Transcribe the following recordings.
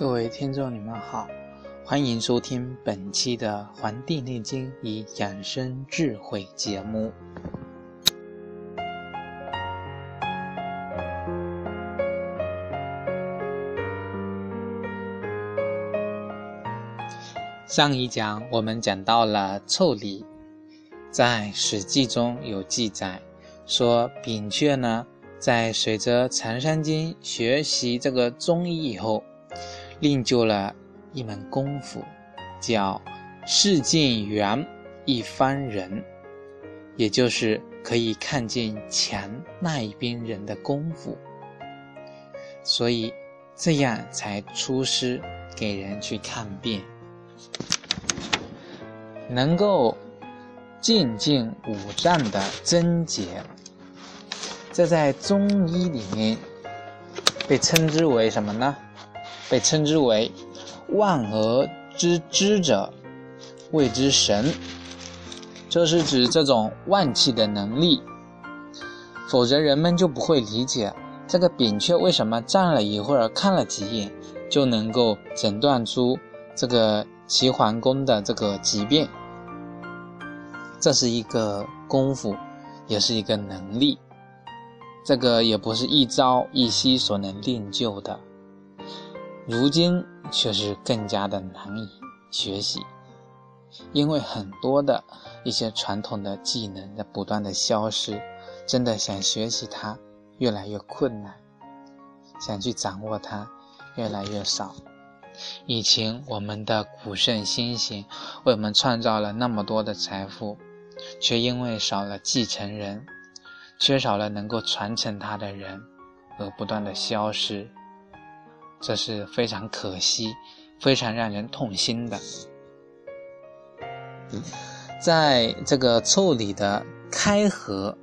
各位听众，你们好，欢迎收听本期的《黄帝内经与养生智慧》节目。上一讲我们讲到了腠理，在《史记》中有记载，说扁鹊呢，在随着长山经学习这个中医以后。另就了一门功夫，叫“视镜圆一方人”，也就是可以看见墙那一边人的功夫，所以这样才出师给人去看病，能够进进五脏的症结。这在中医里面被称之为什么呢？被称之为万而之知者，谓之神。这是指这种万气的能力。否则人们就不会理解这个扁鹊为什么站了一会儿，看了几眼就能够诊断出这个齐桓公的这个疾病。这是一个功夫，也是一个能力。这个也不是一朝一夕所能练就的。如今却是更加的难以学习，因为很多的一些传统的技能在不断的消失，真的想学习它越来越困难，想去掌握它越来越少。以前我们的古圣先贤为我们创造了那么多的财富，却因为少了继承人，缺少了能够传承它的人，而不断的消失。这是非常可惜、非常让人痛心的。在这个腠理的开合，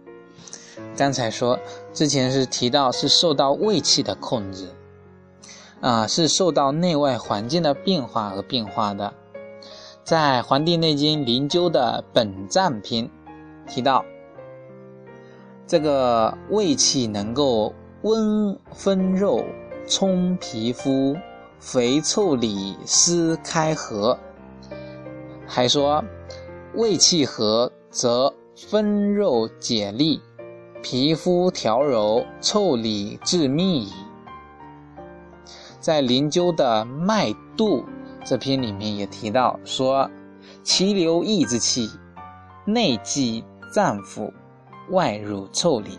刚才说之前是提到是受到胃气的控制，啊，是受到内外环境的变化而变化的。在《黄帝内经·灵灸》的本脏篇提到，这个胃气能够温分肉。充皮肤，肥腠理司开合。还说，胃气和，则分肉解利，皮肤调柔，腠理致密矣。在灵灸的脉度这篇里面也提到说，其流益之气，内济脏腑，外入腠理。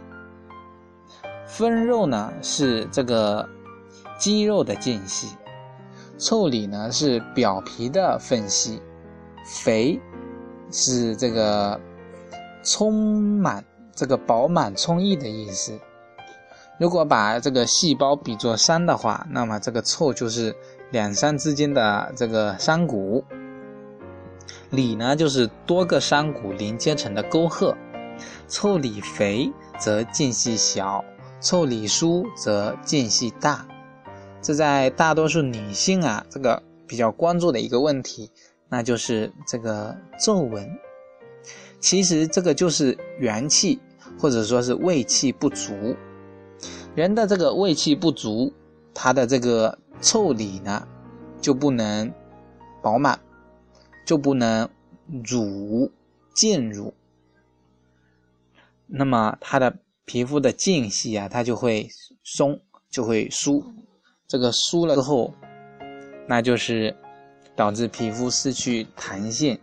分肉呢，是这个。肌肉的间隙，腠理呢是表皮的缝隙，肥是这个充满、这个饱满、充溢的意思。如果把这个细胞比作山的话，那么这个腠就是两山之间的这个山谷，里呢就是多个山谷连接成的沟壑。腠理肥则间隙小，腠理疏则间隙大。这在大多数女性啊，这个比较关注的一个问题，那就是这个皱纹。其实这个就是元气或者说是胃气不足。人的这个胃气不足，他的这个腠理呢就不能饱满，就不能乳渐乳。那么他的皮肤的间隙啊，它就会松，就会疏。这个疏了之后，那就是导致皮肤失去弹性，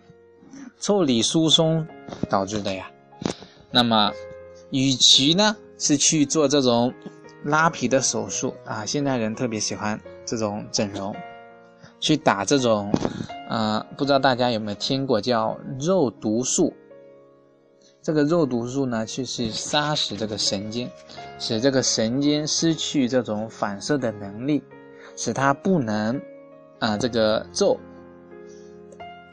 腠理疏松导致的呀。那么，与其呢是去做这种拉皮的手术啊，现在人特别喜欢这种整容，去打这种，呃，不知道大家有没有听过叫肉毒素。这个肉毒素呢，去是杀死这个神经，使这个神经失去这种反射的能力，使它不能啊这个皱，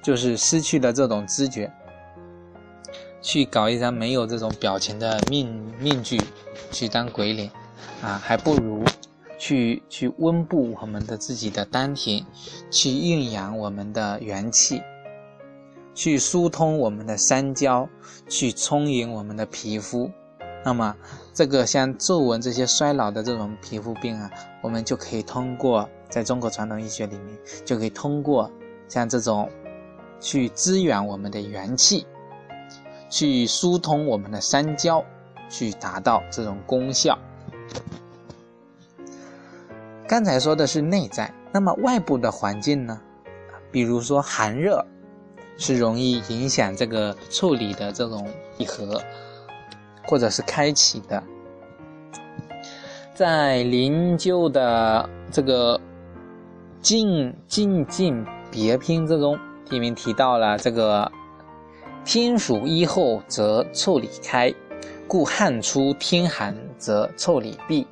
就是失去了这种知觉。去搞一张没有这种表情的面面具去当鬼脸，啊，还不如去去温补我们的自己的丹田，去运养我们的元气，去疏通我们的三焦，去充盈我们的皮肤。那么，这个像皱纹这些衰老的这种皮肤病啊，我们就可以通过在中国传统医学里面，就可以通过像这种去滋养我们的元气，去疏通我们的三焦，去达到这种功效。刚才说的是内在，那么外部的环境呢？比如说寒热，是容易影响这个腠理的这种闭合。或者是开启的，在灵柩的这个“静静静别篇”之中，里面提到了这个“天暑衣厚则腠理开，故汗出天寒则腠理闭，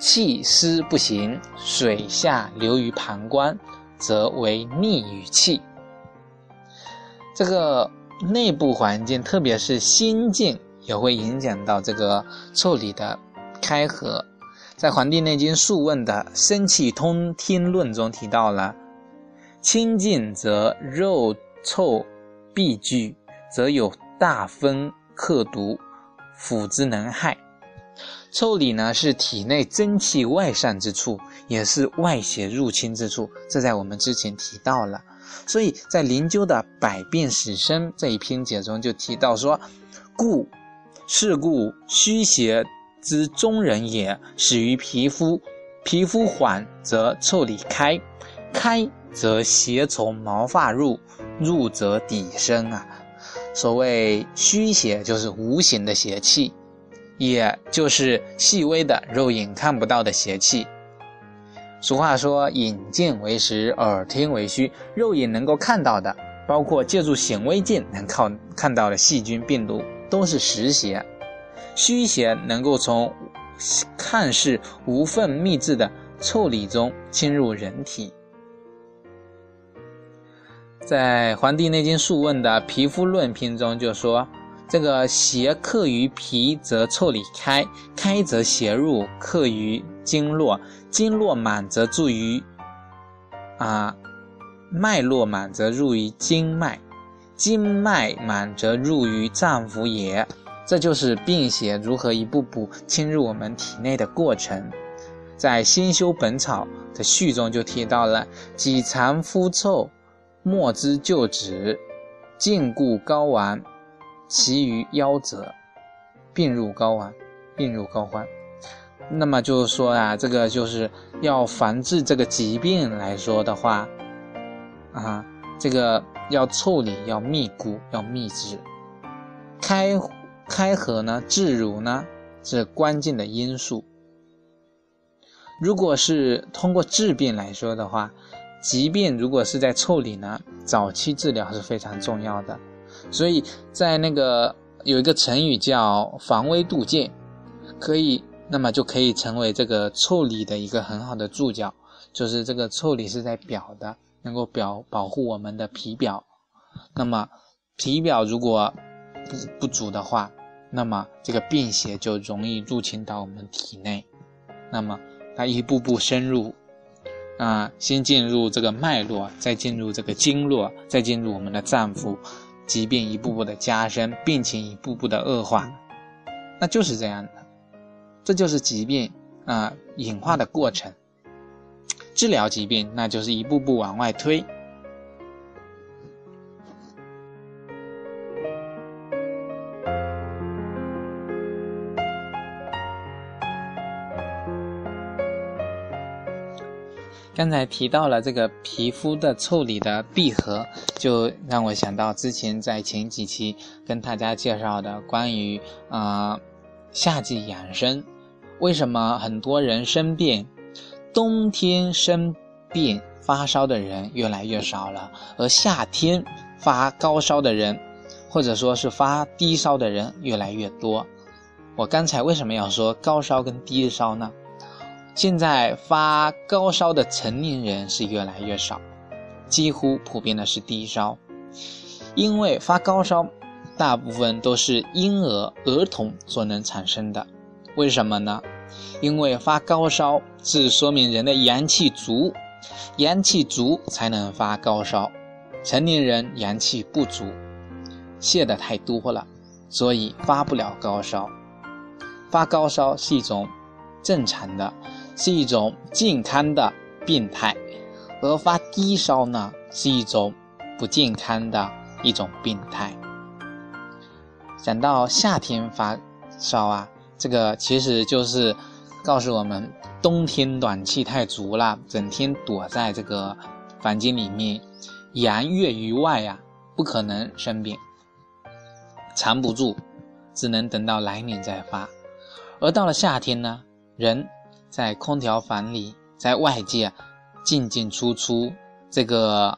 气湿不行，水下流于膀胱，则为逆与气。”这个内部环境，特别是心境。也会影响到这个腠理的开合。在《黄帝内经·素问》的《生气通天论》中提到了：清静则肉腠闭聚，则有大风克毒，腐之能害。腠理呢是体内真气外散之处，也是外邪入侵之处。这在我们之前提到了。所以在灵鹫的《百病始生》这一篇解中就提到说：故。是故虚邪之中人也，始于皮肤，皮肤缓则腠理开，开则邪从毛发入，入则底生啊。所谓虚邪，就是无形的邪气，也就是细微的肉眼看不到的邪气。俗话说，眼见为实，耳听为虚。肉眼能够看到的，包括借助显微镜能靠看到的细菌、病毒。都是实邪，虚邪能够从看似无缝密制的腠理中侵入人体。在《黄帝内经·素问》的《皮肤论》篇中就说：“这个邪克于皮，则腠理开；开则邪入，克于经络；经络满则注于啊脉络满则入于经脉。”经脉满则入于脏腑也，这就是病邪如何一步步侵入我们体内的过程。在《新修本草》的序中就提到了：己藏肤臭，莫之就止；禁固睾丸，其余夭折。病入睾丸，病入膏肓。那么就是说啊，这个就是要防治这个疾病来说的话，啊，这个。要处理要密固要密制，开开合呢自如呢是关键的因素。如果是通过治病来说的话，疾病如果是在处理呢，早期治疗是非常重要的。所以在那个有一个成语叫防微杜渐，可以那么就可以成为这个腠理的一个很好的注脚，就是这个腠理是在表的。能够表保护我们的皮表，那么皮表如果不不足的话，那么这个病邪就容易入侵到我们体内，那么它一步步深入，啊，先进入这个脉络，再进入这个经络，再进入我们的脏腑，疾病一步步的加深，病情一步步的恶化，那就是这样的，这就是疾病啊演化的过程。治疗疾病，那就是一步步往外推。刚才提到了这个皮肤的处理的闭合，就让我想到之前在前几期跟大家介绍的关于啊夏季养生，为什么很多人生病？冬天生病发烧的人越来越少了，而夏天发高烧的人，或者说是发低烧的人越来越多。我刚才为什么要说高烧跟低烧呢？现在发高烧的成年人是越来越少，几乎普遍的是低烧，因为发高烧大部分都是婴儿、儿童所能产生的。为什么呢？因为发高烧是说明人的阳气足，阳气足才能发高烧。成年人阳气不足，泄的太多了，所以发不了高烧。发高烧是一种正常的，是一种健康的病态，而发低烧呢，是一种不健康的一种病态。想到夏天发烧啊，这个其实就是告诉我们，冬天暖气太足了，整天躲在这个房间里面。阳越于外呀，不可能生病，藏不住，只能等到来年再发。而到了夏天呢，人在空调房里，在外界进进出出，这个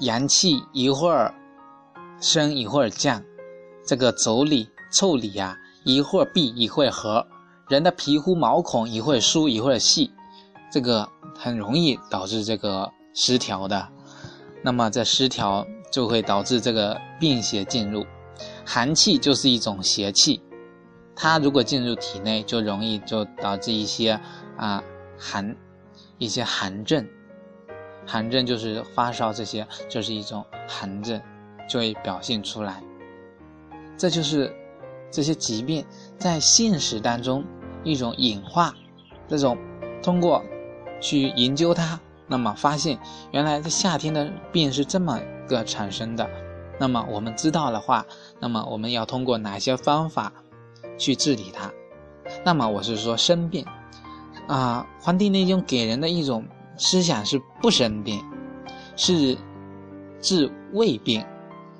阳气一会儿升一会儿降，这个腠理、腠理呀，一会儿闭一会儿合，人的皮肤毛孔一会儿疏一会儿细，这个很容易导致这个失调的。那么这失调就会导致这个病邪进入，寒气就是一种邪气，它如果进入体内，就容易就导致一些啊寒，一些寒症，寒症就是发烧，这些就是一种寒症，就会表现出来。这就是这些疾病在现实当中一种隐化，这种通过去研究它。那么发现原来在夏天的病是这么个产生的，那么我们知道的话，那么我们要通过哪些方法去治理它？那么我是说生病啊，《黄帝内经》给人的一种思想是不生病，是治未病，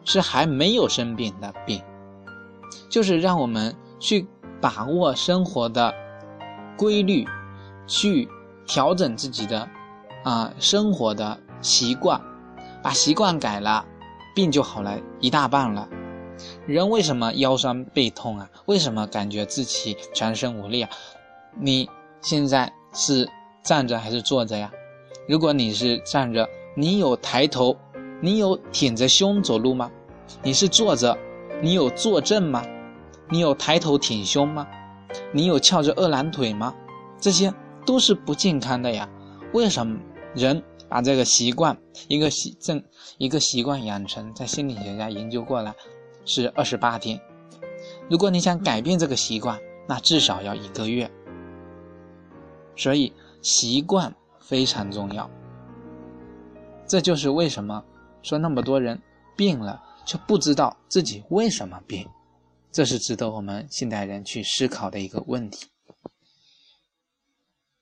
是还没有生病的病，就是让我们去把握生活的规律，去调整自己的。啊，生活的习惯，把习惯改了，病就好了一大半了。人为什么腰酸背痛啊？为什么感觉自己全身无力啊？你现在是站着还是坐着呀？如果你是站着，你有抬头，你有挺着胸走路吗？你是坐着，你有坐正吗？你有抬头挺胸吗？你有翘着二郎腿吗？这些都是不健康的呀。为什么？人把这个习惯，一个习正一个习惯养成，在心理学家研究过来，是二十八天。如果你想改变这个习惯，那至少要一个月。所以习惯非常重要。这就是为什么说那么多人病了却不知道自己为什么病，这是值得我们现代人去思考的一个问题。